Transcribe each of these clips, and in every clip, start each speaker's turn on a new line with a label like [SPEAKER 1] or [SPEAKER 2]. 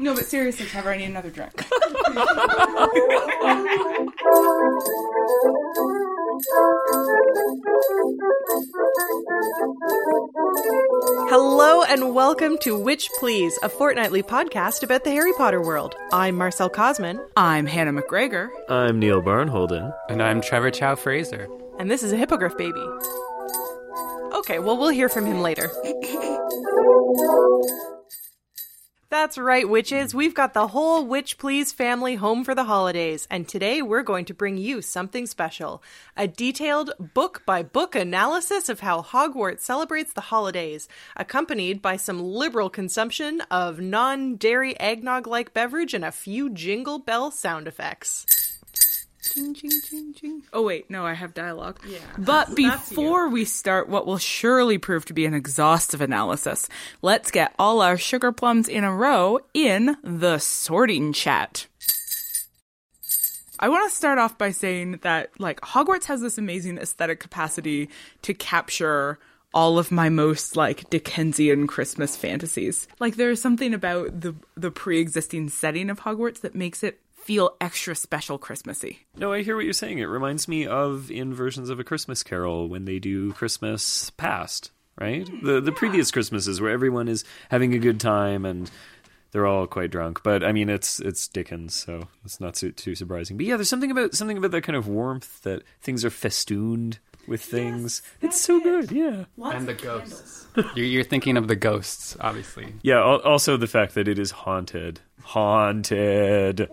[SPEAKER 1] No, but seriously, Trevor, I need another drink.
[SPEAKER 2] Hello and welcome to Witch Please, a fortnightly podcast about the Harry Potter world. I'm Marcelle Cosman,
[SPEAKER 1] I'm Hannah McGregor.
[SPEAKER 3] I'm Neale Barnholden.
[SPEAKER 4] And I'm Trevor Chow Fraser.
[SPEAKER 2] and this is a hippogriff baby. Okay, well, we'll hear from him later. That's right, witches. We've got the whole Witch Please family home for the holidays, and today we're going to bring you something special a detailed book by book analysis of how Hogwarts celebrates the holidays, accompanied by some liberal consumption of non dairy eggnog like beverage and a few jingle bell sound effects.
[SPEAKER 1] Ching, ching, ching, ching. Oh, wait, no, I have dialogue. Yeah. But before we start what will surely prove to be an exhaustive analysis, let's get all our sugar plums in a row in the sorting chat. I want to start off by saying that, like, Hogwarts has this amazing aesthetic capacity to capture all of my most like Dickensian Christmas fantasies. Like there's something about the the pre-existing setting of Hogwarts that makes it feel extra special Christmassy.
[SPEAKER 3] No, I hear what you're saying. It reminds me of in versions of A Christmas Carol when they do Christmas past, right? Hmm, the the previous Christmases where everyone is having a good time and they're all quite drunk. But I mean, it's it's Dickens, so it's not too, too surprising. But yeah, there's something about something about that kind of warmth that things are festooned with things. it's so good, yeah.
[SPEAKER 4] and the ghosts. you're, you're thinking of the ghosts, obviously.
[SPEAKER 3] Yeah. Also, the fact that it is haunted, haunted.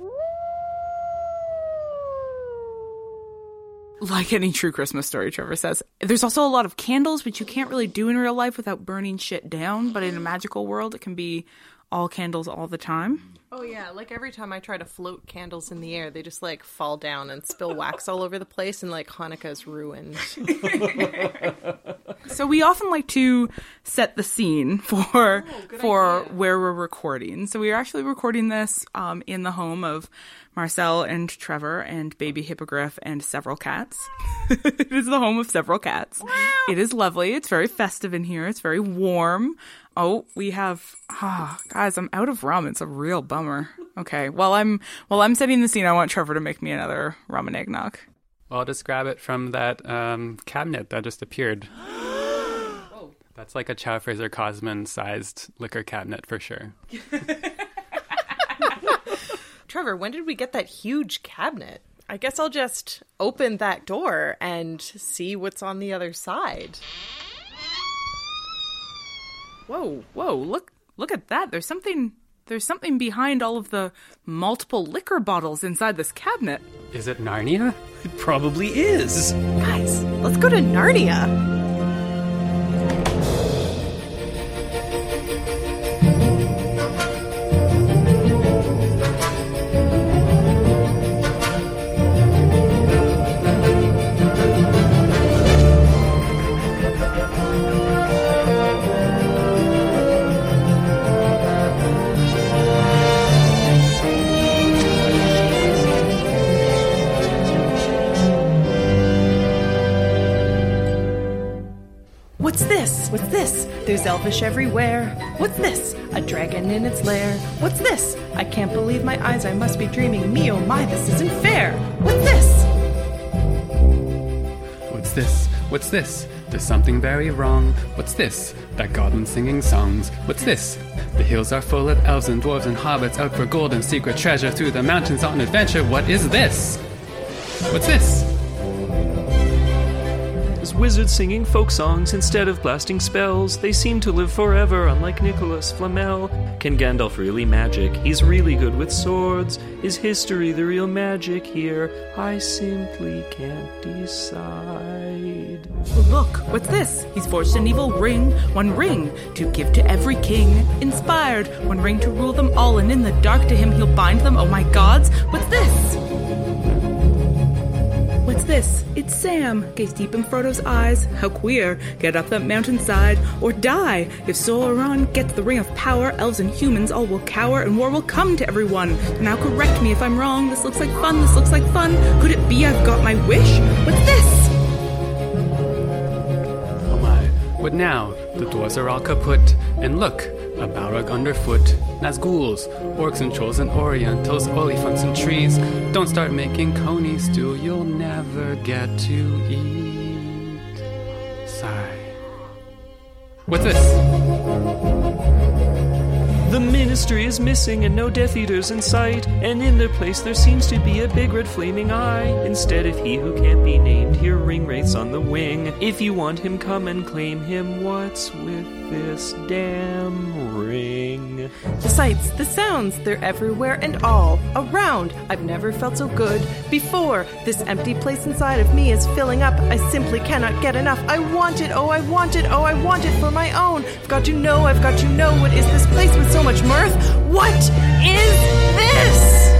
[SPEAKER 1] Like any true Christmas story, Trevor says. There's also a lot of candles, which you can't really do in real life without burning shit down, but in a magical world, it can be all candles all the time.
[SPEAKER 2] Oh yeah, like every time I try to float candles in the air, they just like fall down and spill wax all over the place, and like Hanukkah's ruined.
[SPEAKER 1] So we often like to set the scene for for where we're recording. So we are actually recording this um, in the home of Marcelle and Trevor and baby hippogriff and several cats. it is the home of several cats. Wow. It is lovely. It's very festive in here. It's very warm. Oh, we have ah guys, I'm out of rum. It's a real bummer. Okay. While I'm while I'm setting the scene, I want Trevor to make me another rum and eggnog.
[SPEAKER 4] Well, I'll just grab it from that um, cabinet that just appeared. That's like a Chow Fraser Cosman sized liquor cabinet for sure.
[SPEAKER 2] Trevor, when did we get that huge cabinet? I guess I'll just open that door and see what's on the other side.
[SPEAKER 1] Whoa, whoa, look look at that. There's something there's something behind all of the multiple liquor bottles inside this cabinet.
[SPEAKER 4] Is it Narnia?
[SPEAKER 3] It probably is.
[SPEAKER 2] Guys, let's go to Narnia. Elvish everywhere. What's this? A dragon in its lair. What's this? I can't believe my eyes. I must be dreaming. Me, oh my, this isn't fair. What's this?
[SPEAKER 4] What's this? What's this? There's something very wrong. What's this? That goblin singing songs. What's this? The hills are full of elves and dwarves and hobbits out for gold and secret treasure through the mountains on adventure. What is this? What's this?
[SPEAKER 3] As wizards singing folk songs instead of blasting spells, they seem to live forever, unlike Nicholas Flamel. Can Gandalf really magic? He's really good with swords. Is history the real magic here? I simply can't decide.
[SPEAKER 1] Look, what's this? He's forged an evil ring, one ring to give to every king. Inspired, one ring to rule them all, and in the dark to him he'll bind them. Oh my gods, what's this? This? It's Sam. Gaze deep in Frodo's eyes. How queer. Get up that mountainside or die. If Sauron gets the ring of power, elves and humans all will cower and war will come to everyone. Now correct me if I'm wrong. This looks like fun. This looks like fun. Could it be I've got my wish? What's this?
[SPEAKER 4] Oh my. What now? The doors are all kaput, and look, a Balrog underfoot. Nazguls, orcs and trolls and orientals, oliphaunts and trees. Don't start making coney stew, you'll never get to eat. Sigh. What's this?
[SPEAKER 3] The ministry is missing and no Death Eaters in sight, and in their place there seems to be a big red flaming eye. Instead of he who can't be named, here ring wraiths on the wing. If you want him, come and claim him. What's with this damn ring?
[SPEAKER 2] The sights, the sounds, they're everywhere and all around. I've never felt so good before. This empty place inside of me is filling up. I simply cannot get enough. I want it, oh, I want it, oh, I want it for my own. I've got to know, I've got to know what is this place with so much mirth? What is this?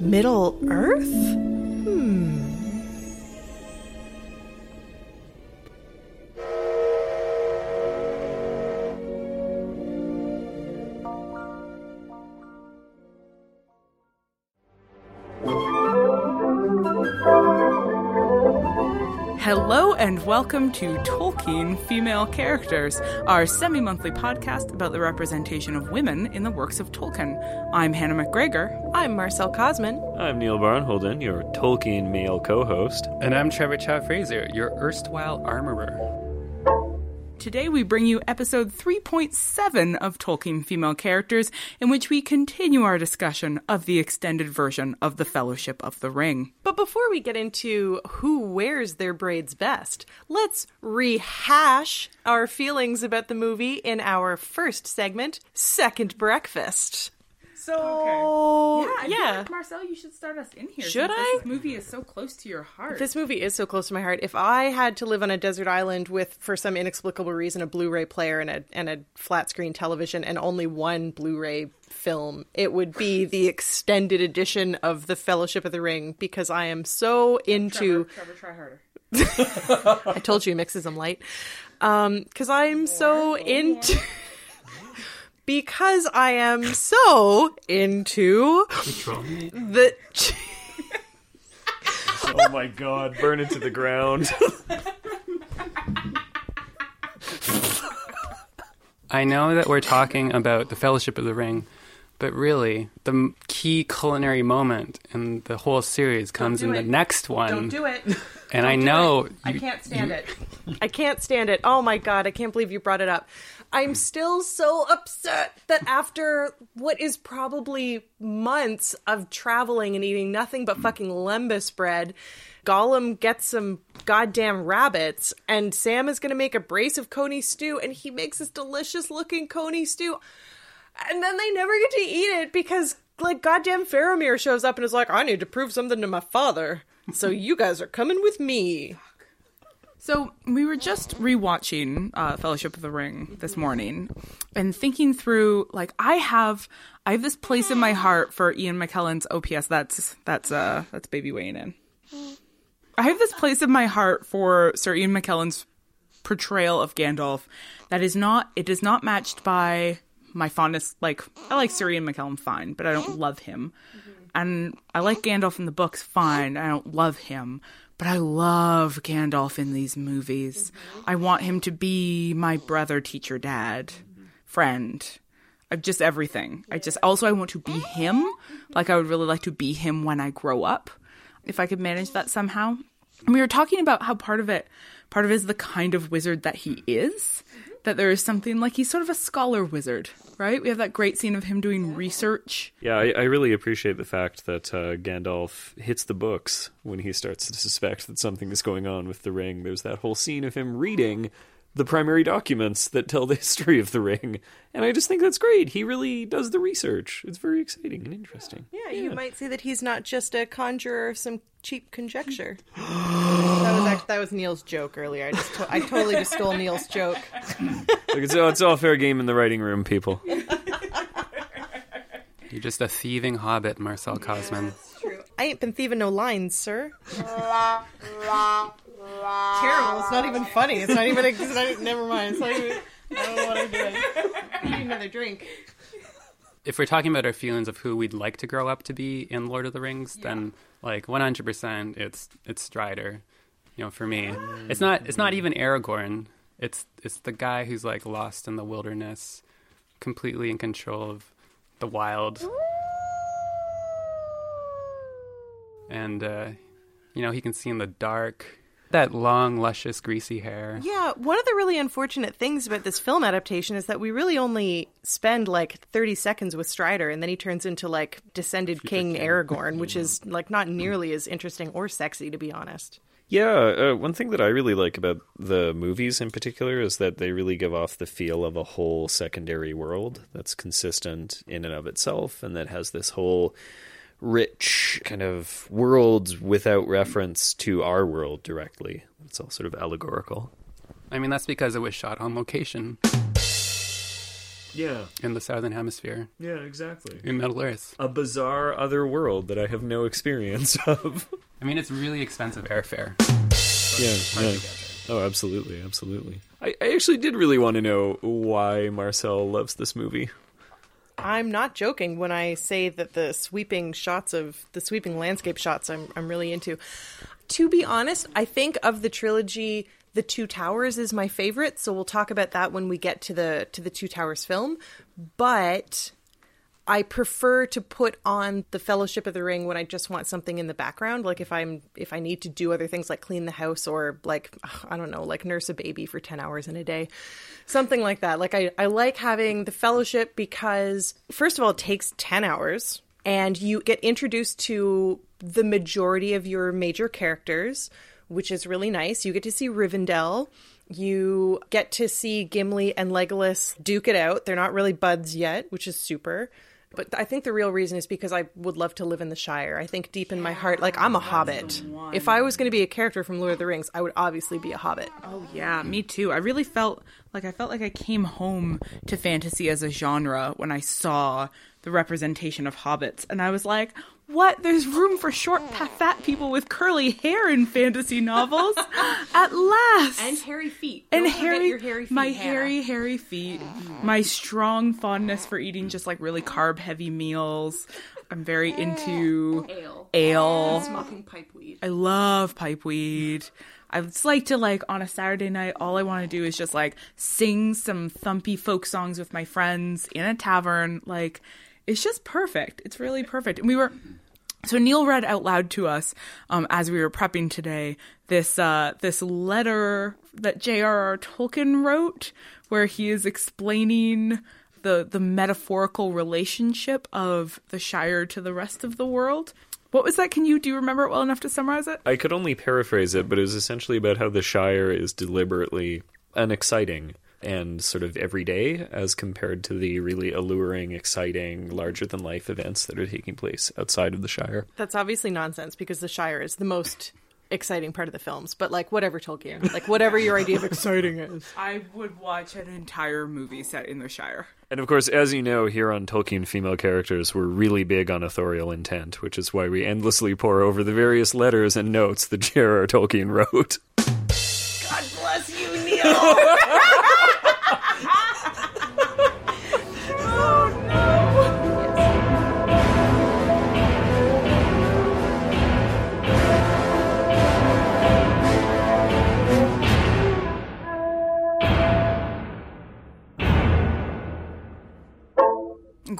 [SPEAKER 2] Middle Earth?
[SPEAKER 1] And welcome to Tolkien Female Characters, our semi monthly podcast about the representation of women in the works of Tolkien. I'm Hannah McGregor.
[SPEAKER 2] I'm Marcelle Cosman.
[SPEAKER 3] I'm Neale Barnholden, your Tolkien male co host.
[SPEAKER 4] And I'm Trevor Chow Fraser, your erstwhile armorer.
[SPEAKER 1] Today we bring you episode 3.7 of Tolkien Female Characters, in which we continue our discussion of the extended version of The Fellowship of the Ring.
[SPEAKER 2] But before we get into who wears their braids best, let's rehash our feelings about the movie in our first segment, Second Breakfast. So, yeah.
[SPEAKER 1] Marcelle, you should start us in here.
[SPEAKER 2] Should I?
[SPEAKER 1] This movie is so close to your heart.
[SPEAKER 2] This movie is so close to my heart. If I had to live on a desert island with, for some inexplicable reason, a Blu-ray player and a and a flat screen television and only one Blu-ray film, it would be the extended edition of The Fellowship of the Ring because I am so into.
[SPEAKER 1] Trevor, try harder.
[SPEAKER 2] I told you he mixes them light. Um, because I'm so into. Because I am so into the.
[SPEAKER 3] Oh my god, burn it to the ground.
[SPEAKER 4] I know that we're talking about the Fellowship of the Ring, but really, the key culinary moment in the whole series comes
[SPEAKER 2] do
[SPEAKER 4] in
[SPEAKER 2] it.
[SPEAKER 4] the next one.
[SPEAKER 2] Don't do it.
[SPEAKER 4] And I know
[SPEAKER 2] it. I can't stand it. I can't stand it. Oh my god, I can't believe you brought it up. I'm still so upset that after what is probably months of traveling and eating nothing but fucking lembas bread, Gollum gets some goddamn rabbits, and Sam is gonna make a brace of coney stew, and he makes this delicious looking coney stew. And then they never get to eat it because, like, goddamn Faramir shows up and is like, I need to prove something to my father. So you guys are coming with me.
[SPEAKER 1] So we were just rewatching uh, Fellowship of the Ring this morning, and thinking through like I have I have this place in my heart for Ian McKellen's OPS. That's that's uh that's baby weighing in. I have this place in my heart for Sir Ian McKellen's portrayal of Gandalf that is not it is not matched by my fondness like I like Sir Ian McKellen fine, but I don't love him. And I like Gandalf in the books fine. I don't love him, but I love Gandalf in these movies. Mm-hmm. I want him to be my brother, teacher, dad, mm-hmm. friend. I've just everything. I just also I want to be him. Like I would really like to be him when I grow up. If I could manage that somehow. And we were talking about how part of it part of it is the kind of wizard that he is. Mm-hmm. That there is something like he's sort of a scholar wizard, right? We have that great scene of him doing research.
[SPEAKER 3] Yeah, I, I really appreciate the fact that uh, Gandalf hits the books when he starts to suspect that something is going on with the ring. There's that whole scene of him reading the primary documents that tell the history of the ring. And I just think that's great. He really does the research. It's very exciting and interesting.
[SPEAKER 2] Yeah, you might say that he's not just a conjurer of some cheap conjecture. that was actually, that was Neale's joke earlier. I just to- I totally just stole Neale's joke.
[SPEAKER 3] Like, it's, it's all fair game in the writing room, people.
[SPEAKER 4] You're just a thieving hobbit, Marcelle Cosman.
[SPEAKER 2] I ain't been thieving no lines, sir. Terrible. It's not even funny. It's not even. It's not, never mind. It's not even. I don't know what I'm doing. I need another drink.
[SPEAKER 4] If we're talking about our feelings of who we'd like to grow up to be in Lord of the Rings, then like 100% it's it's Strider. You know, for me, it's not it's not even Aragorn. It's it's the guy who's like lost in the wilderness, completely in control of the wild, and uh, you know he can see in the dark. That long, luscious, greasy hair.
[SPEAKER 2] Yeah, one of the really unfortunate things about this film adaptation is that we really only spend like 30 seconds with Strider and then he turns into like descended King Aragorn, which is like not nearly as interesting or sexy to be honest.
[SPEAKER 3] Yeah, uh, one thing that I really like about the movies in particular is that they really give off the feel of a whole secondary world that's consistent in and of itself and that has this whole rich kind of worlds without reference to our world directly. It's all sort of allegorical.
[SPEAKER 4] I mean, that's because it was shot on location
[SPEAKER 3] Yeah,
[SPEAKER 4] in the southern hemisphere,
[SPEAKER 3] yeah, exactly.
[SPEAKER 4] in Middle Earth.
[SPEAKER 3] A bizarre other world that I have no experience of.
[SPEAKER 4] I mean, it's really expensive airfare.
[SPEAKER 3] yeah, yeah. Oh, absolutely, absolutely. I, I actually did really want to know why Marcelle loves this movie.
[SPEAKER 2] I'm not joking when I say that the sweeping shots of the sweeping landscape shots I'm I'm really into. To be honest, I think of the trilogy The Two Towers is my favorite, so we'll talk about that when we get to the to the Two Towers film, but I prefer to put on the Fellowship of the Ring when I just want something in the background, like if I'm if I need to do other things like clean the house or like I don't know, like nurse a baby for 10 hours in a day. Something like that. Like I I like having the Fellowship because first of all it takes 10 hours and you get introduced to the majority of your major characters, which is really nice. You get to see Rivendell. You get to see Gimli and Legolas duke it out. They're not really buds yet, which is super. But I think the real reason is because I would love to live in the Shire. I think deep in my heart, like I'm a hobbit. If I was going to be a character from Lord of the Rings, I would obviously be a hobbit.
[SPEAKER 1] Oh yeah, me too. I really felt like I felt like I came home to fantasy as a genre when I saw the representation of hobbits, and I was like, "What? There's room for short, fat people with curly hair in fantasy novels at last."
[SPEAKER 2] And hairy feet.
[SPEAKER 1] and hairy, hairy feet, my hairy, hairy feet, my strong fondness for eating just like really carb heavy meals. I'm very mm. into
[SPEAKER 2] ale.
[SPEAKER 1] ale.
[SPEAKER 2] Smoking pipeweed.
[SPEAKER 1] I love pipeweed. I just like to like on a Saturday night, all I want to do is just like sing some thumpy folk songs with my friends in a tavern. Like it's just perfect. It's really perfect. And we were so Neale read out loud to us um, as we were prepping today this uh, this letter that J.R.R. Tolkien wrote, where he is explaining the the metaphorical relationship of the Shire to the rest of the world. What was that? Can you do you remember it well enough to summarize it?
[SPEAKER 3] I could only paraphrase it, but it was essentially about how the Shire is deliberately unexciting and sort of everyday as compared to the really alluring, exciting, larger than life events that are taking place outside of the Shire.
[SPEAKER 2] That's obviously nonsense because the Shire is the most exciting part of the films. But like whatever Tolkien, like whatever your idea of exciting is.
[SPEAKER 1] I would watch an entire movie set in the Shire.
[SPEAKER 3] And of course, as you know, here on Tolkien female characters, we're really big on authorial intent, which is why we endlessly pore over the various letters and notes that J.R.R. Tolkien wrote.
[SPEAKER 2] God bless you, Neale.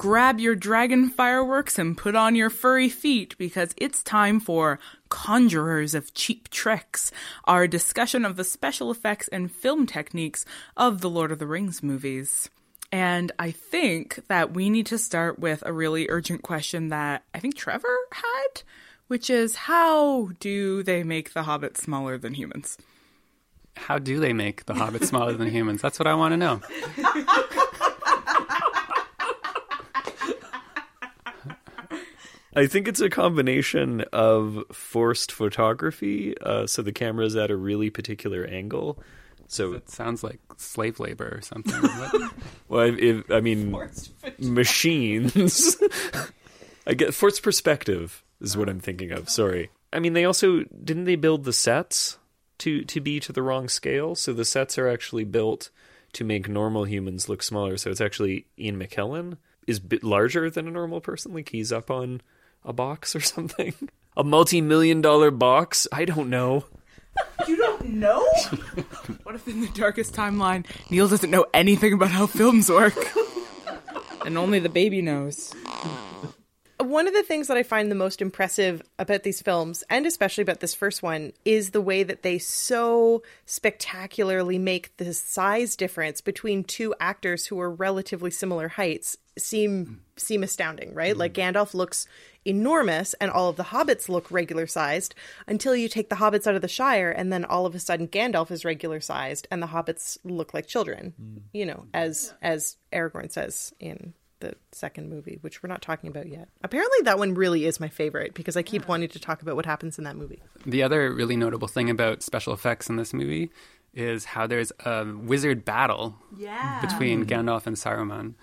[SPEAKER 1] grab your dragon fireworks and put on your furry feet because it's time for Conjurers of Cheap Tricks, our discussion of the special effects and film techniques of the Lord of the Rings movies. And I think that we need to start with a really urgent question that I think Trevor had, which is how do they make the hobbits smaller than humans?
[SPEAKER 4] How do they make the hobbits smaller than humans? That's what I want to know.
[SPEAKER 3] I think it's a combination of forced photography, uh, so the camera is at a really particular angle. So,
[SPEAKER 4] It sounds like slave labor or something.
[SPEAKER 3] Well, if, I mean, machines. I get forced perspective is what I'm thinking of. Sorry. I mean, they also didn't they build the sets to to be to the wrong scale, so the sets are actually built to make normal humans look smaller. So it's actually Ian McKellen is bit larger than a normal person, like he's up on a box or something. A multi-million dollar box? I don't know.
[SPEAKER 1] You don't know? what if in the darkest timeline, Neale doesn't know anything about how films work? and only the baby knows.
[SPEAKER 2] One of the things that I find the most impressive about these films, and especially about this first one, is the way that they so spectacularly make the size difference between two actors who are relatively similar heights seem seem astounding, right? Mm. Like Gandalf looks enormous and all of the hobbits look regular sized until you take the hobbits out of the Shire and then all of a sudden Gandalf is regular sized and the hobbits look like children. Mm. You know, as as Aragorn says in the second movie, which we're not talking about yet. Apparently, that one really is my favorite because I keep wanting to talk about what happens in that movie.
[SPEAKER 4] The other really notable thing about special effects in this movie is how there's a wizard battle yeah. between Gandalf and Saruman,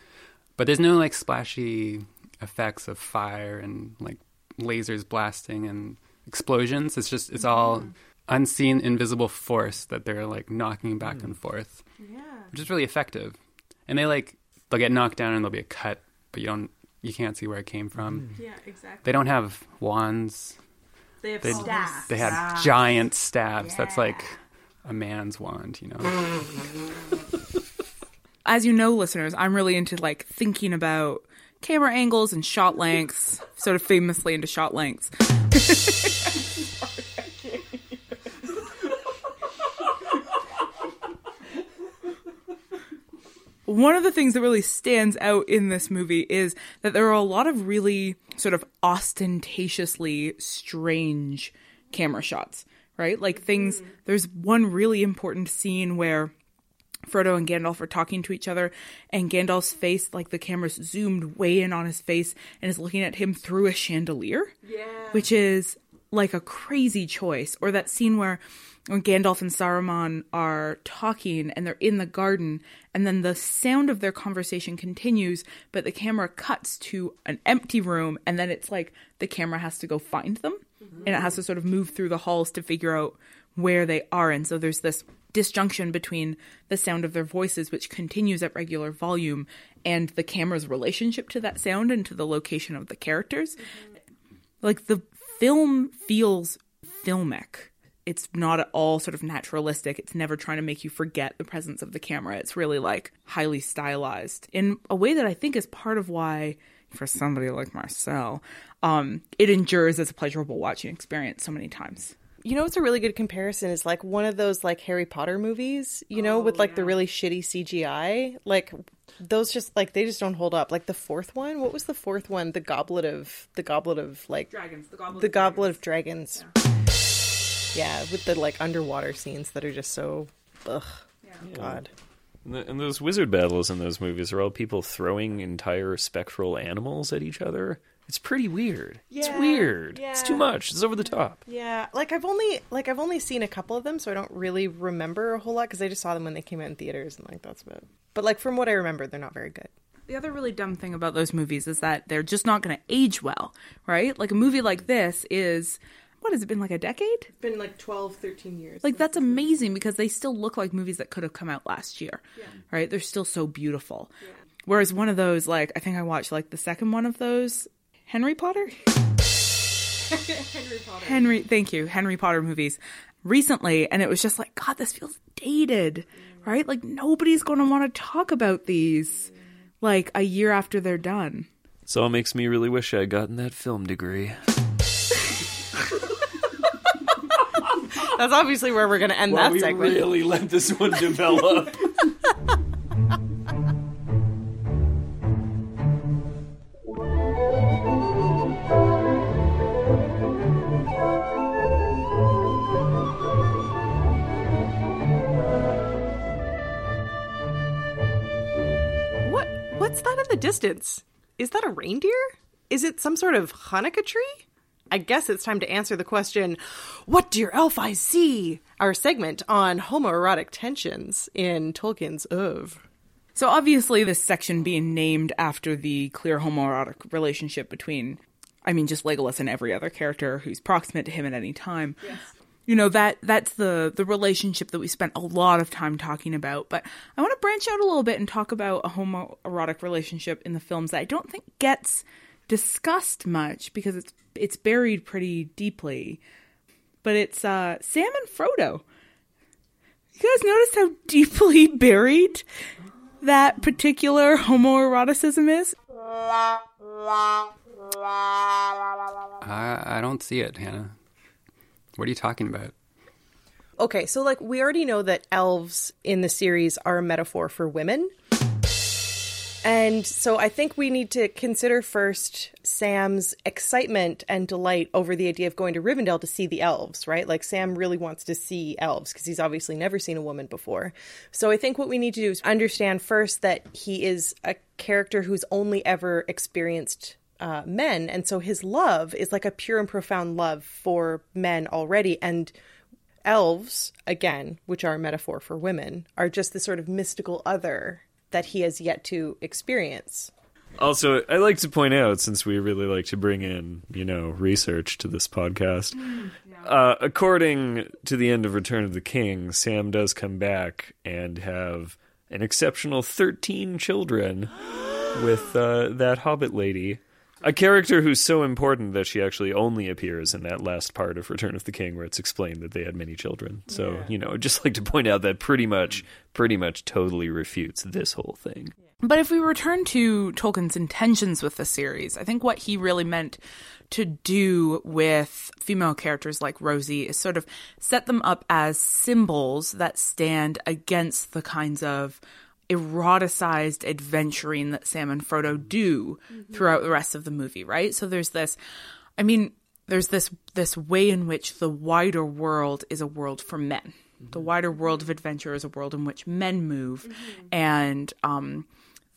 [SPEAKER 4] but there's no like splashy effects of fire and like lasers blasting and explosions. It's just it's all mm. unseen, invisible force that they're like knocking back mm. and forth, yeah. which is really effective. And they like they'll get knocked down and there'll be a cut, but you don't you can't see where it came from.
[SPEAKER 2] Mm. Yeah, exactly.
[SPEAKER 4] They don't have wands.
[SPEAKER 2] They have they, staffs.
[SPEAKER 4] They have giant staffs. Yeah. That's like a man's wand, you know.
[SPEAKER 1] As you know, listeners, I'm really into like thinking about camera angles and shot lengths, sort of famously into shot lengths. one of the things that really stands out in this movie is that there are a lot of really sort of ostentatiously strange camera shots, right? Like things, mm-hmm. there's one really important scene where Frodo and Gandalf are talking to each other, and Gandalf's face, like the camera's zoomed way in on his face and is looking at him through a chandelier. Yeah. Which is like a crazy choice. Or that scene where when Gandalf and Saruman are talking and they're in the garden, and then the sound of their conversation continues, but the camera cuts to an empty room, and then it's like the camera has to go find them, mm-hmm. and it has to sort of move through the halls to figure out where they are. And so there's this disjunction between the sound of their voices, which continues at regular volume, and the camera's relationship to that sound and to the location of the characters. Mm-hmm. Like the film feels filmic it's not at all sort of naturalistic. It's never trying to make you forget the presence of the camera. It's really like highly stylized in a way that I think is part of why, for somebody like Marcelle, um, it endures as a pleasurable watching experience so many times.
[SPEAKER 2] You know, it's a really good comparison. Is like one of those like Harry Potter movies, you know, oh, with like yeah. the really shitty CGI. Like those just like they just don't hold up. Like the fourth one, what was the fourth one? The Goblet of the Goblet of like
[SPEAKER 1] dragons. The Goblet.
[SPEAKER 2] The of Goblet dragons. of Dragons. Yeah. Yeah, with the like underwater scenes that are just so, ugh, yeah. God.
[SPEAKER 3] And, the, and, those wizard battles in those movies are all people throwing entire spectral animals at each other. It's pretty weird. Yeah, it's weird. Yeah. It's too much. It's over the top.
[SPEAKER 2] Yeah, like I've only like I've only seen a couple of them, so I don't really remember a whole lot because I just saw them when they came out in theaters, and like that's about. But like from what I remember, they're not very good.
[SPEAKER 1] The other really dumb thing about those movies is that they're just not going to age well, right? Like a movie like this is what has it been like a decade?
[SPEAKER 2] It's been like 12, 13 years.
[SPEAKER 1] Like that's amazing because they still look like movies that could have come out last year. Yeah. Right? They're still so beautiful. Yeah. Whereas one of those, like I think I watched like the second one of those, Henry Potter. Henry Potter. Henry, thank you, Henry Potter movies recently, and it was just like, God, this feels dated, mm. right? Like nobody's going to want to talk about these, mm. like a year after they're done.
[SPEAKER 3] So it makes me really wish I'd gotten that film degree.
[SPEAKER 2] That's obviously where we're going to end well, that we segment.
[SPEAKER 3] really let this one develop.
[SPEAKER 2] what? What's that in the distance? Is that a reindeer? Is it some sort of Hanukkah tree? I guess it's time to answer the question, What do your elf eyes see? Our segment on homoerotic tensions in Tolkien's oeuvre.
[SPEAKER 1] So, obviously, this section being named after the clear homoerotic relationship between, I mean, just Legolas and every other character who's proximate to him at any time. Yes. You know that that's the the relationship that we spent a lot of time talking about. But I want to branch out a little bit and talk about a homoerotic relationship in the films that I don't think gets discussed much because it's it's buried pretty deeply. but it's uh, Sam and Frodo. You guys notice how deeply buried that particular homoeroticism is?
[SPEAKER 4] I, I don't see it, Hannah. What are you talking about?
[SPEAKER 2] Okay, so like we already know that elves in the series are a metaphor for women. And so I think we need to consider first Sam's excitement and delight over the idea of going to Rivendell to see the elves, right? Like Sam really wants to see elves because he's obviously never seen a woman before. So I think what we need to do is understand first that he is a character who's only ever experienced uh, men. And so his love is like a pure and profound love for men already. And elves, again, which are a metaphor for women, are just the sort of mystical other that he has yet to experience.
[SPEAKER 3] Also, I like to point out, since we really like to bring in, you know, research to this podcast, uh, according to the end of Return of the King, Sam does come back and have an exceptional 13 children with uh, that hobbit lady. A character who's so important that she actually only appears in that last part of Return of the King where it's explained that they had many children. So,
[SPEAKER 2] Yeah.
[SPEAKER 3] you know, I'd just like to point out that pretty much pretty much totally refutes this whole thing.
[SPEAKER 1] But if we return to Tolkien's intentions with the series, I think what he really meant to do with female characters like Rosie is sort of set them up as symbols that stand against the kinds of eroticized adventuring that Sam and Frodo do mm-hmm. throughout the rest of the movie, right? So there's this I mean, there's this this way in which the wider world is a world for men. The mm-hmm. wider world of adventure is a world in which men move mm-hmm. and um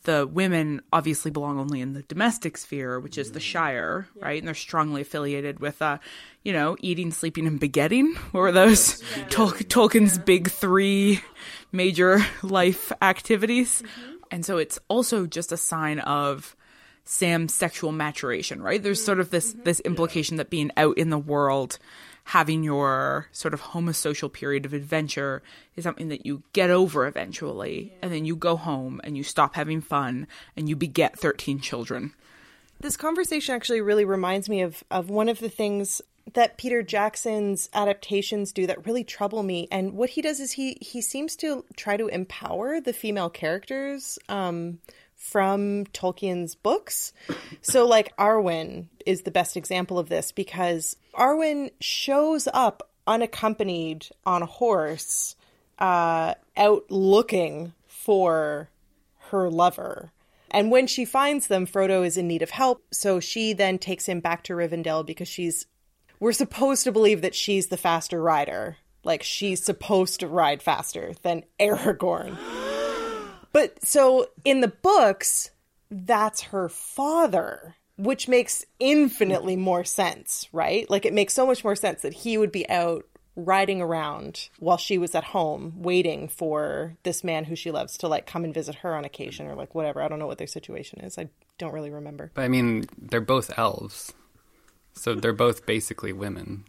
[SPEAKER 1] the women obviously belong only in the domestic sphere, which is the mm. Shire, right? And they're strongly affiliated with, uh, you know, eating, sleeping, and begetting. What were those? Tol- Tolkien's big three major life activities. Mm-hmm. And so it's also just a sign of Sam's sexual maturation, right? There's sort of this mm-hmm. this implication that being out in the world, having your sort of homosocial period of adventure is something that you get over eventually, and then you go home and you stop having fun and you beget 13 children.
[SPEAKER 2] This conversation actually really reminds me of, of one of the things that Peter Jackson's adaptations do that really trouble me. And what he does is he he seems to try to empower the female characters um, from Tolkien's books. So, like Arwen is the best example of this because Arwen shows up unaccompanied on a horse, uh, out looking for her lover. And when she finds them, Frodo is in need of help. So she then takes him back to Rivendell because she's. We're supposed to believe that she's the faster rider. Like she's supposed to ride faster than Aragorn. But so in the books, that's her father, which makes infinitely more sense, right? Like it makes so much more sense that he would be out riding around while she was at home waiting for this man who she loves to like come and visit her on occasion or like whatever. I don't know what their situation is. I don't really remember.
[SPEAKER 4] But I mean, they're both elves. So they're both basically women.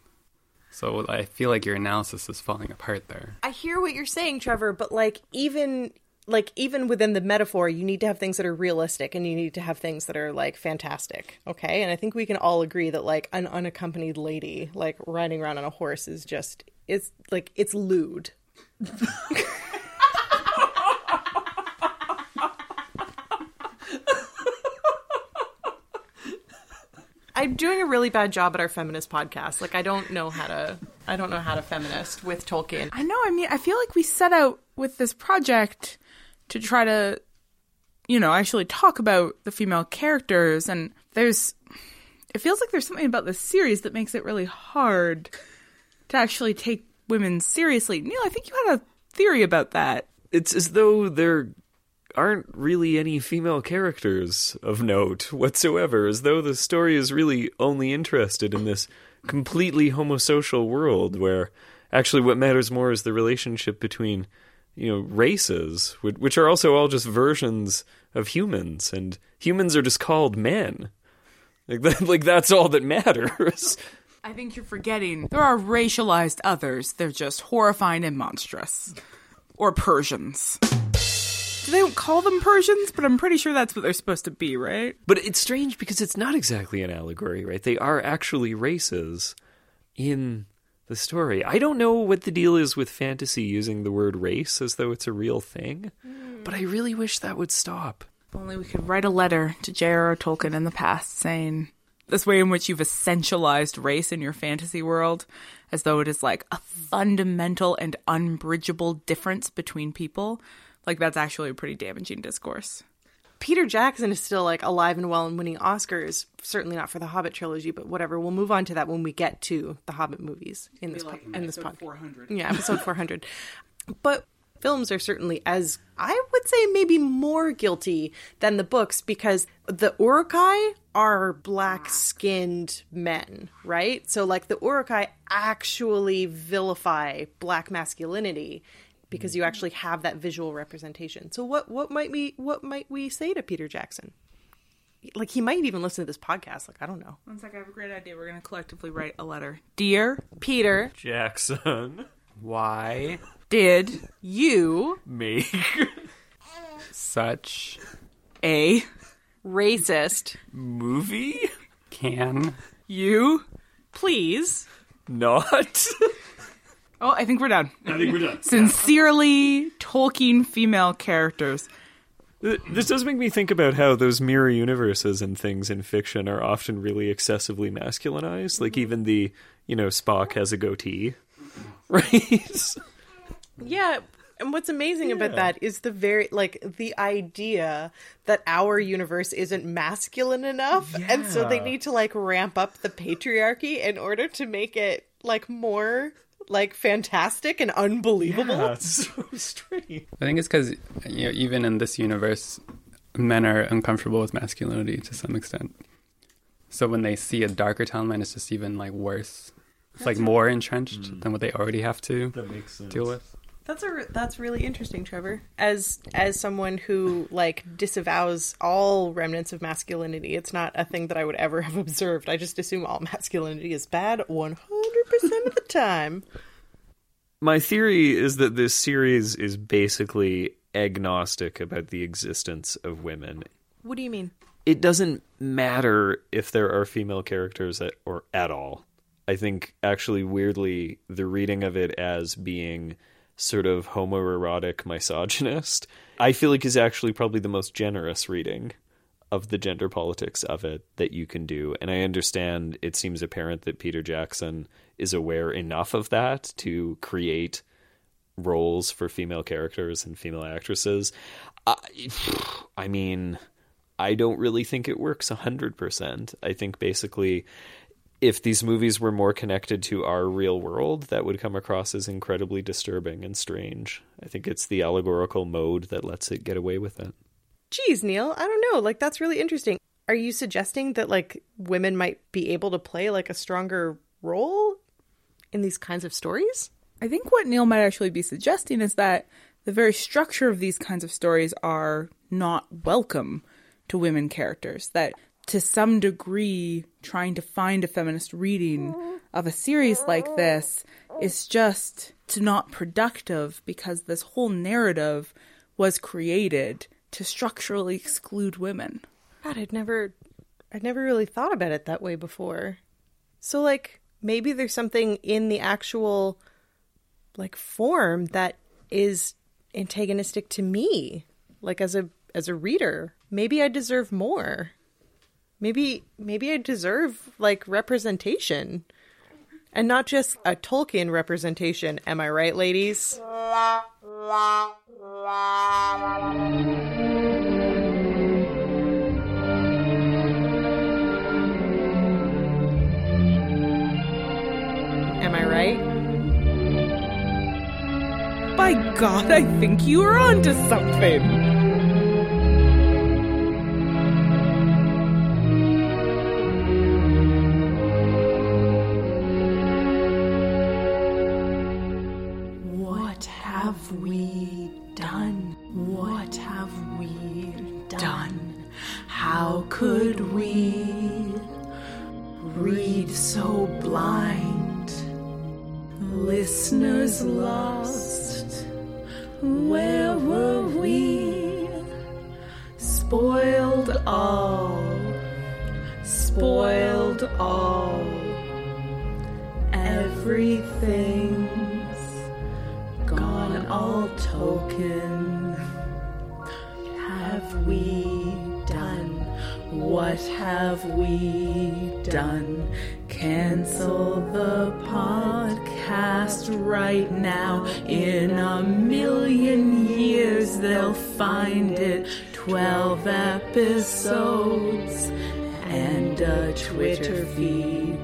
[SPEAKER 4] So I feel like your analysis is falling apart there.
[SPEAKER 2] I hear what you're saying, Trevor, but like even like even within the metaphor, you need to have things that are realistic and you need to have things that are like fantastic. Okay? And I think we can all agree that like an unaccompanied lady like riding around on a horse is just it's like it's lewd. I'm doing a really bad job at our feminist podcast. Like I don't know how to I don't know how to feminist with Tolkien.
[SPEAKER 1] I know. I mean, I feel like we set out with this project to try to, you know, actually talk about the female characters, and there's, it feels like there's something about this series that makes it really hard to actually take women seriously. Neale, I think you had a theory about that.
[SPEAKER 3] It's as though there aren't really any female characters of note whatsoever, as though the story is really only interested in this completely homosocial world where actually what matters more is the relationship between you know races which are also all just versions of humans and humans are just called men like that, like that's all that matters
[SPEAKER 1] I think you're forgetting there are racialized others. They're just horrifying and monstrous. Or Persians. They don't call them Persians, but I'm pretty sure that's what they're supposed to be, right?
[SPEAKER 3] But it's strange because it's not exactly an allegory, right? They are actually races in the story. I don't know what the deal is with fantasy using the word race as though it's a real thing, but I really wish that would stop.
[SPEAKER 1] If only we could write a letter to J.R.R. Tolkien in the past saying this way in which you've essentialized race in your fantasy world as though it is like a fundamental and unbridgeable difference between people. Like that's actually a pretty damaging discourse.
[SPEAKER 2] Peter Jackson is still like alive and well and winning Oscars. Certainly not for the Hobbit trilogy, but whatever. We'll move on to that when we get to the Hobbit movies in this
[SPEAKER 1] like
[SPEAKER 2] po- in this podcast.
[SPEAKER 1] 400.
[SPEAKER 2] Yeah, episode 400. But films are certainly as I would say maybe more guilty than the books because the Uruk-hai are black-skinned men, right? So like the Uruk-hai actually vilify black masculinity because you actually have that visual representation. So what what might we what might we say to Peter Jackson? Like he might even listen to this podcast. Like I don't know.
[SPEAKER 1] One sec, I have a great idea. We're going to collectively write a letter. Dear
[SPEAKER 2] Peter,
[SPEAKER 3] Jackson,
[SPEAKER 4] Why
[SPEAKER 1] did
[SPEAKER 2] you
[SPEAKER 3] make
[SPEAKER 4] such
[SPEAKER 1] a
[SPEAKER 2] racist
[SPEAKER 3] movie
[SPEAKER 4] can
[SPEAKER 1] you?
[SPEAKER 2] please
[SPEAKER 3] not?
[SPEAKER 1] Oh, I think we're done.
[SPEAKER 3] I think we're done.
[SPEAKER 1] Sincerely, Tolkien female characters.
[SPEAKER 3] This does make me think about how those mirror universes and things in fiction are often really excessively masculinized. Like even the, you know, Spock has a goatee, right?
[SPEAKER 2] Yeah, and what's amazing about that is the very like the idea that our universe isn't masculine enough, and so they need to like ramp up the patriarchy in order to make it like more like fantastic and unbelievable.
[SPEAKER 3] That's so strange.
[SPEAKER 4] I think it's because you know, even in this universe, men are uncomfortable with masculinity to some extent. So when they see a darker element, it's just even like worse. It's like more entrenched mm. than what they already have to
[SPEAKER 3] That makes sense.
[SPEAKER 4] deal with.
[SPEAKER 2] That's a that's really interesting, Trevor. As as someone who like disavows all remnants of masculinity, it's not a thing that I would ever have observed. I just assume all masculinity is bad 100% of the time.
[SPEAKER 3] My theory is that this series is basically agnostic about the existence of women.
[SPEAKER 2] What do you mean?
[SPEAKER 3] It doesn't matter if there are female characters at, or at all. I think actually weirdly the reading of it as being sort of homoerotic misogynist, I feel like is actually probably the most generous reading of the gender politics of it that you can do. And I understand it seems apparent that Peter Jackson is aware enough of that to create roles for female characters and female actresses. I, I mean, I don't really think it works 100%. I think basically if these movies were more connected to our real world, that would come across as incredibly disturbing and strange. I think it's the allegorical mode that lets it get away with it.
[SPEAKER 2] Geez, Neale, I don't know. Like that's really interesting. Are you suggesting that like women might be able to play like a stronger role in these kinds of stories?
[SPEAKER 1] I think what Neale might actually be suggesting is that the very structure of these kinds of stories are not welcome to women characters. That to some degree, trying to find a feminist reading of a series like this is just not productive because this whole narrative was created to structurally exclude women.
[SPEAKER 2] God, I'd never I'd never really thought about it that way before. So like maybe there's something in the actual like form that is antagonistic to me like as a as a reader. Maybe I deserve more. Maybe maybe I deserve like representation. And not just a Tolkien representation, am I right, ladies? Am I right?
[SPEAKER 1] By God, I think you are onto something.
[SPEAKER 5] all token have we done?
[SPEAKER 1] What have we done? Cancel the podcast right now. In a million years, they'll find it. 12 episodes and a Twitter feed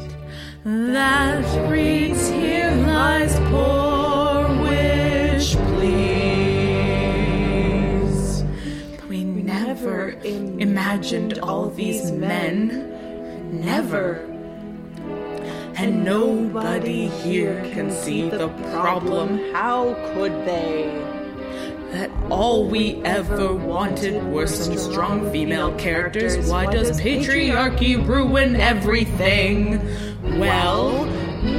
[SPEAKER 1] that reads Here Lies poor. Imagined all these men. Never. And nobody here can see the problem.
[SPEAKER 2] How could they?
[SPEAKER 1] That all we ever wanted were some strong female characters. Why does patriarchy ruin everything? Well,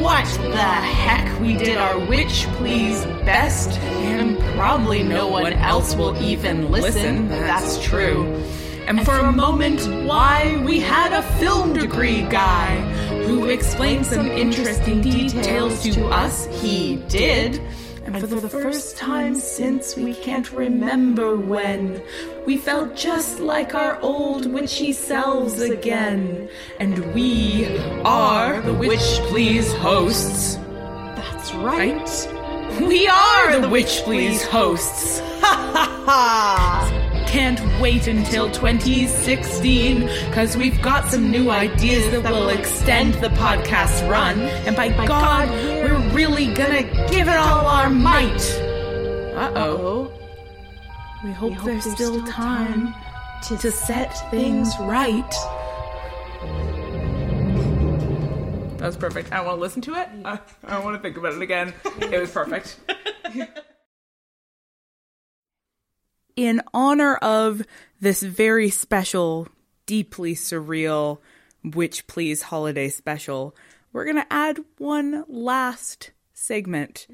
[SPEAKER 1] what the heck? We did our witch please best, and probably no one else will even listen. That's true. And for a moment, why we had a film degree guy who explained some interesting details to us. He did. And for the first time since we can't remember when, we felt just like our old witchy selves again. And we are the Witch Please hosts.
[SPEAKER 2] That's right.
[SPEAKER 1] We are the Witch Please hosts. Ha ha ha! Can't wait until 2016, cause we've got some new ideas that will extend the podcast run. And by God, we're really gonna give it all our might. Uh oh. We hope there's still time to set things right.
[SPEAKER 6] That was perfect. I want to listen to it. I, I want to think about it again. It was perfect. In honor of this very special, deeply surreal Witch Please holiday special, we're going to add one last segment,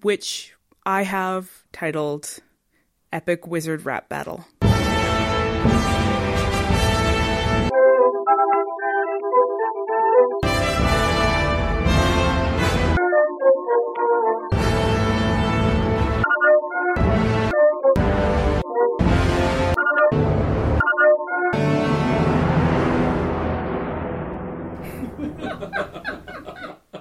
[SPEAKER 6] which I have titled Epic Wizard Rap Battle.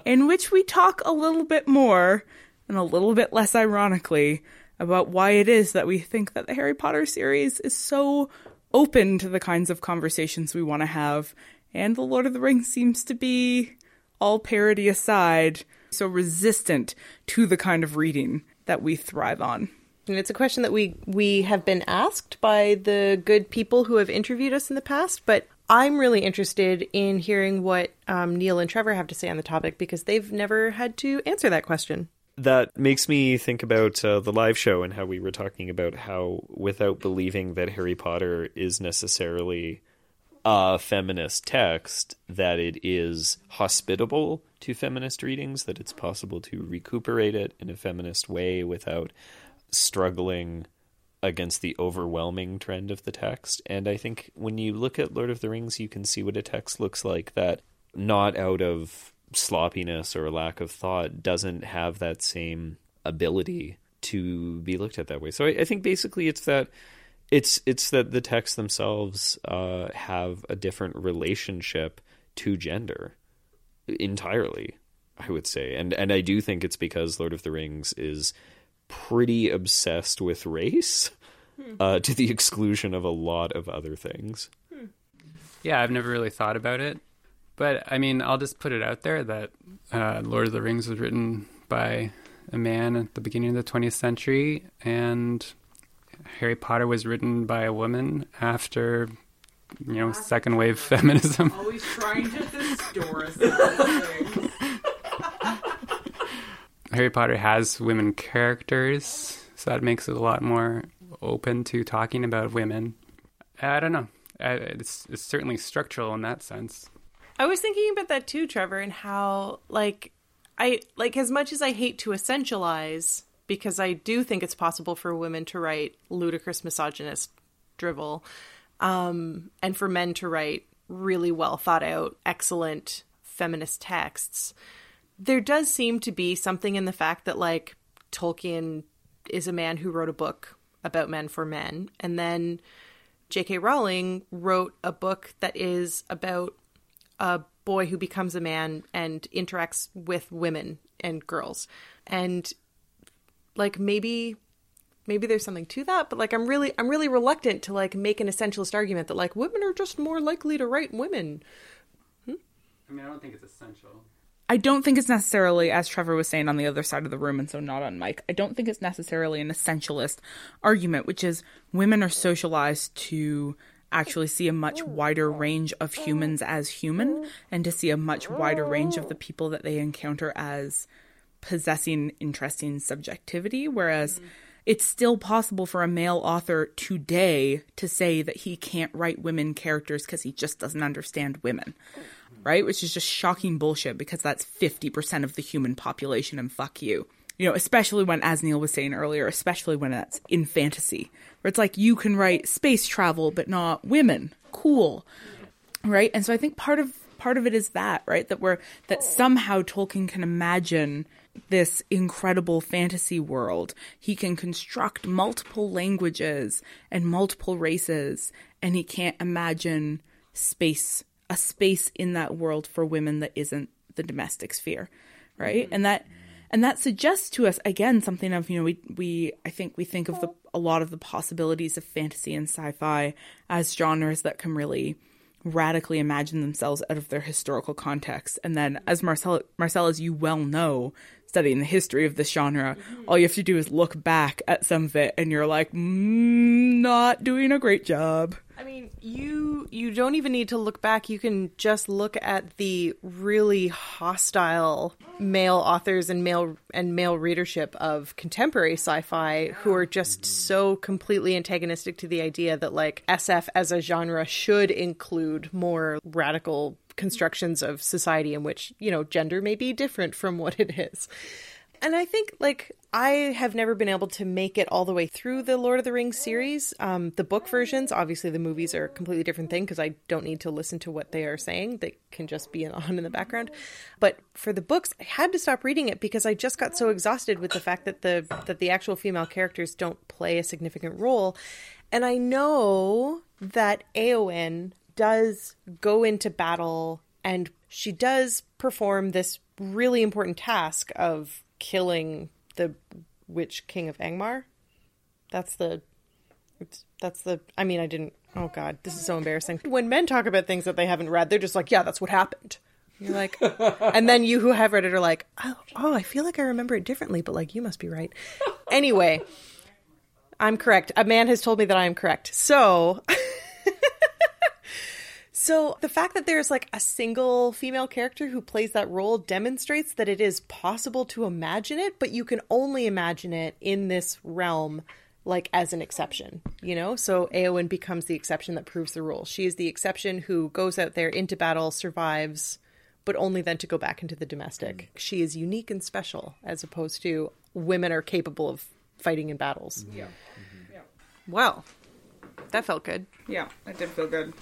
[SPEAKER 6] In which we talk a little bit more and a little bit less ironically about why it is that we think that the Harry Potter series is so open to the kinds of conversations we want to have, and The Lord of the Rings seems to be, all parody aside, so resistant to the kind of reading that we thrive on.
[SPEAKER 2] And it's a question that we we have been asked by the good people who have interviewed us in the past, but I'm really interested in hearing what um, Neale and Trevor have to say on the topic because they've never had to answer that question.
[SPEAKER 3] That makes me think about uh, the live show and how we were talking about how, without believing that Harry Potter is necessarily a feminist text, that it is hospitable to feminist readings, that it's possible to recuperate it in a feminist way without struggling against the overwhelming trend of the text. And I think when you look at Lord of the Rings, you can see what a text looks like that not out of sloppiness or lack of thought doesn't have that same ability to be looked at that way. So I, I think basically it's that it's it's that the texts themselves uh, have a different relationship to gender entirely. I would say, and and I do think it's because Lord of the Rings is pretty obsessed with race hmm. uh, to the exclusion of a lot of other things. Hmm.
[SPEAKER 4] Yeah, I've never really thought about it. But I mean, I'll just put it out there that uh, Lord of the Rings was written by a man at the beginning of the 20th century, and Harry Potter was written by a woman after, you know, second wave feminism.
[SPEAKER 6] Always trying to distort
[SPEAKER 4] Harry Potter has women characters, so that makes it a lot more open to talking about women. I don't know. It's, it's certainly structural in that sense.
[SPEAKER 2] I was thinking about that too, Trevor, and how like I like as much as I hate to essentialize because I do think it's possible for women to write ludicrous misogynist drivel, um, and for men to write really well thought out, excellent feminist texts there does seem to be something in the fact that like Tolkien is a man who wrote a book about men for men. And then J.K. Rowling wrote a book that is about a boy who becomes a man and interacts with women and girls. And like maybe maybe there's something to that, but like I'm really I'm really reluctant to like make an essentialist argument that like women are just more likely to write women.
[SPEAKER 4] Hmm? I mean, I don't think it's essential.
[SPEAKER 1] I don't think it's necessarily, as Trevor was saying on the other side of the room, and so not on mic, I don't think it's necessarily an essentialist argument, which is women are socialized to actually see a much wider range of humans as human and to see a much wider range of the people that they encounter as possessing interesting subjectivity. Whereas mm-hmm. it's still possible for a male author today to say that he can't write women characters because he just doesn't understand women right? Which is just shocking bullshit because that's 50% of the human population and fuck you. You know, especially when, as Neale was saying earlier, especially when it's in fantasy, where it's like you can write space travel but not women. Cool. Right? And so I think part of part of it is that, right? That we're that somehow Tolkien can imagine this incredible fantasy world. He can construct multiple languages and multiple races, and he can't imagine space a space in that world for women that isn't the domestic sphere, right? Mm-hmm. And that and that suggests to us again something of you know we we I think we think of the a lot of the possibilities of fantasy and sci-fi as genres that can really radically imagine themselves out of their historical context and then as Marcelle Marcelle as you well know studying the history of this genre mm-hmm. all you have to do is look back at some of it and you're like mm, not doing a great job
[SPEAKER 2] you you don't even need to look back. You can just look at the really hostile male authors and male and male readership of contemporary sci-fi who are just so completely antagonistic to the idea that like SF as a genre should include more radical constructions of society in which, you know, gender may be different from what it is and I think like I have never been able to make it all the way through the Lord of the Rings series. Um, the book versions, obviously, the movies are a completely different thing because I don't need to listen to what they are saying; they can just be on in the background. But for the books, I had to stop reading it because I just got so exhausted with the fact that the that the actual female characters don't play a significant role, and I know that Eowyn does go into battle and she does perform this really important task of killing the witch king of Angmar. That's the that's the I mean I didn't oh god, this is so embarrassing. When men talk about things that they haven't read, they're just like, yeah, that's what happened. You're like and then you who have read it are like, oh, oh, I feel like I remember it differently, but like you must be right. Anyway, I'm correct. A man has told me that I am correct. So So the fact that there's like a single female character who plays that role demonstrates that it is possible to imagine it, but you can only imagine it in this realm like as an exception, you know? So Eowyn becomes the exception that proves the rule. She is the exception who goes out there into battle, survives, but only then to go back into the domestic. Mm. She is unique and special as opposed to women are capable of fighting in battles.
[SPEAKER 1] Yeah. Mm-hmm.
[SPEAKER 2] yeah. Well, that felt good.
[SPEAKER 1] Yeah, it did feel good.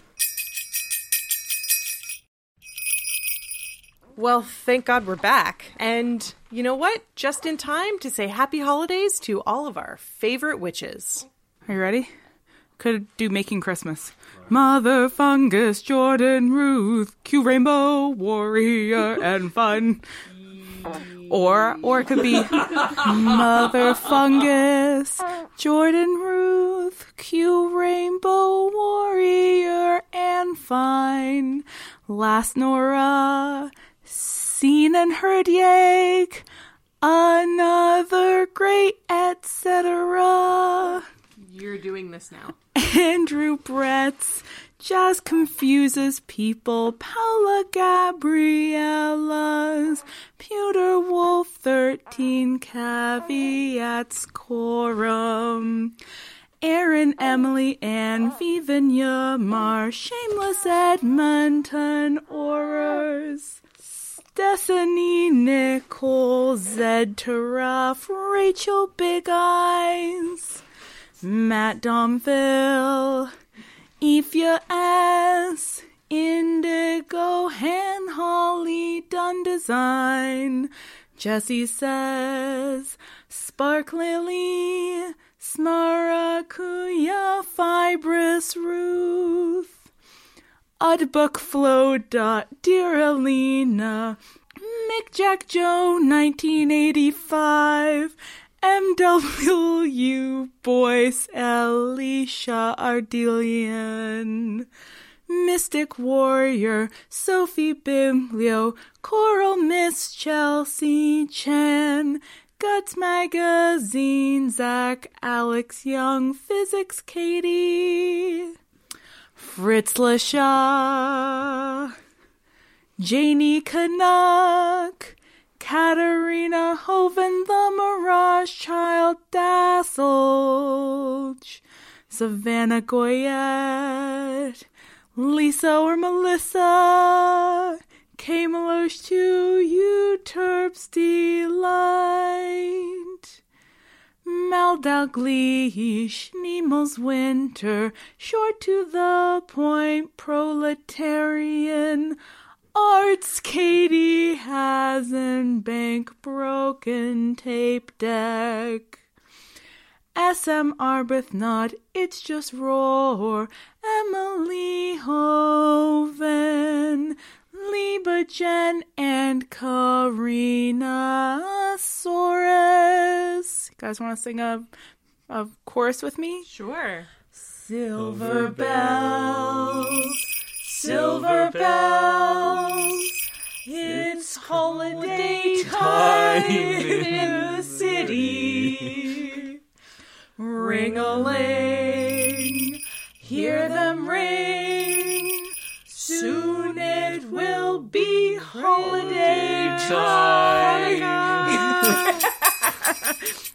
[SPEAKER 2] Well, thank God we're back. And you know what? Just in time to say happy holidays to all of our favorite witches.
[SPEAKER 1] Are you ready? Could do Making Christmas. Mother Fungus, Jordan, Ruth, Q Rainbow, Warrior, and Fun. Or, or it could be Mother Fungus, Jordan, Ruth, Q Rainbow, Warrior, and Fine. Last Nora, seen and heard yake, another great etc.
[SPEAKER 2] You're doing this now.
[SPEAKER 1] Andrew Brett's just confuses people. Paula Gabriella's Pewter Wolf 13 caveats quorum. Aaron, Emily, Ann, Vivinya, Mar, Shameless Edmonton, Aurors. Destiny, Nicole, Zed Turuff, Rachel Big Eyes, Matt Domville, Ifya S, Indigo, Han Holly, Done Design, Jesse says, Spark Lily, Smaracuya fibrous Ruth. Udbook Flow dot Dear Alina. Mick Jack Joe 1985. MW Boyce Alicia Ardelian. Mystic Warrior, Sophie Bimlio, Coral Miss Chelsea Chen, Guts Magazine, Zach, Alex Young, Physics Katie, Fritz Lashaw, Janie Canuck, Katarina Hoven, The Mirage Child, Dasselge, Savannah Goyette, Lisa or Melissa, K Melosh to you, Terps Delight. Mal Dalglish, Nemo's Winter, short to the point, proletarian. Arts Katie has in bank broken tape deck. SM Arbuthnot, it's just roar. Emily Hoven, Liba Jen, and Karina Soros. You guys want to sing a, a chorus with me?
[SPEAKER 2] Sure.
[SPEAKER 1] Silver bells, silver bells. It's holiday time in the city. Ring a ling, hear them ring. Will be holiday time.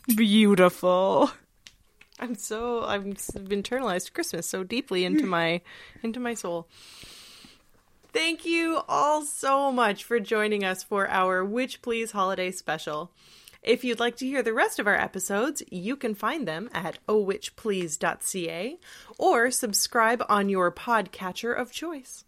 [SPEAKER 1] Beautiful.
[SPEAKER 2] I'm so I've internalized Christmas so deeply into my into my soul. Thank you all so much for joining us for our Witch Please holiday special. If you'd like to hear the rest of our episodes, you can find them at ohwitchplease.ca or subscribe on your podcatcher of choice.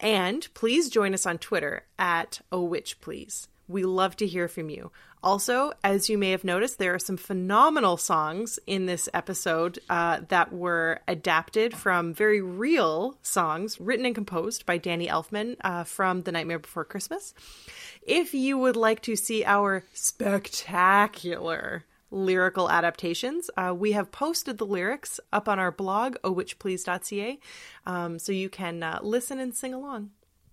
[SPEAKER 2] And please join us on Twitter at ohwitchplease. We love to hear from you. Also, as you may have noticed, there are some phenomenal songs in this episode uh, that were adapted from very real songs written and composed by Danny Elfman uh, from The Nightmare Before Christmas. If you would like to see our spectacular lyrical adaptations, uh, we have posted the lyrics up on our blog, ohwitchplease.ca, um, so you can uh, listen and sing along.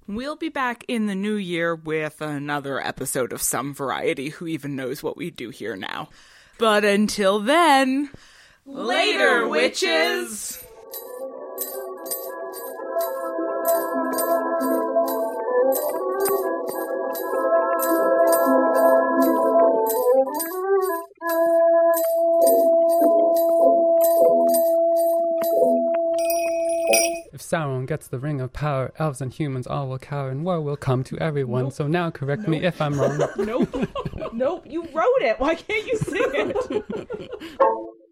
[SPEAKER 1] We'll be back in the new year with another episode of some variety. Who even knows what we do here now? But until then,
[SPEAKER 5] later, witches!
[SPEAKER 4] Sauron gets the ring of power, elves and humans all will cower, and war will come to everyone.
[SPEAKER 1] Nope.
[SPEAKER 4] So now correct nope. me if I'm wrong.
[SPEAKER 1] nope. Nope. You wrote it. Why can't you sing it?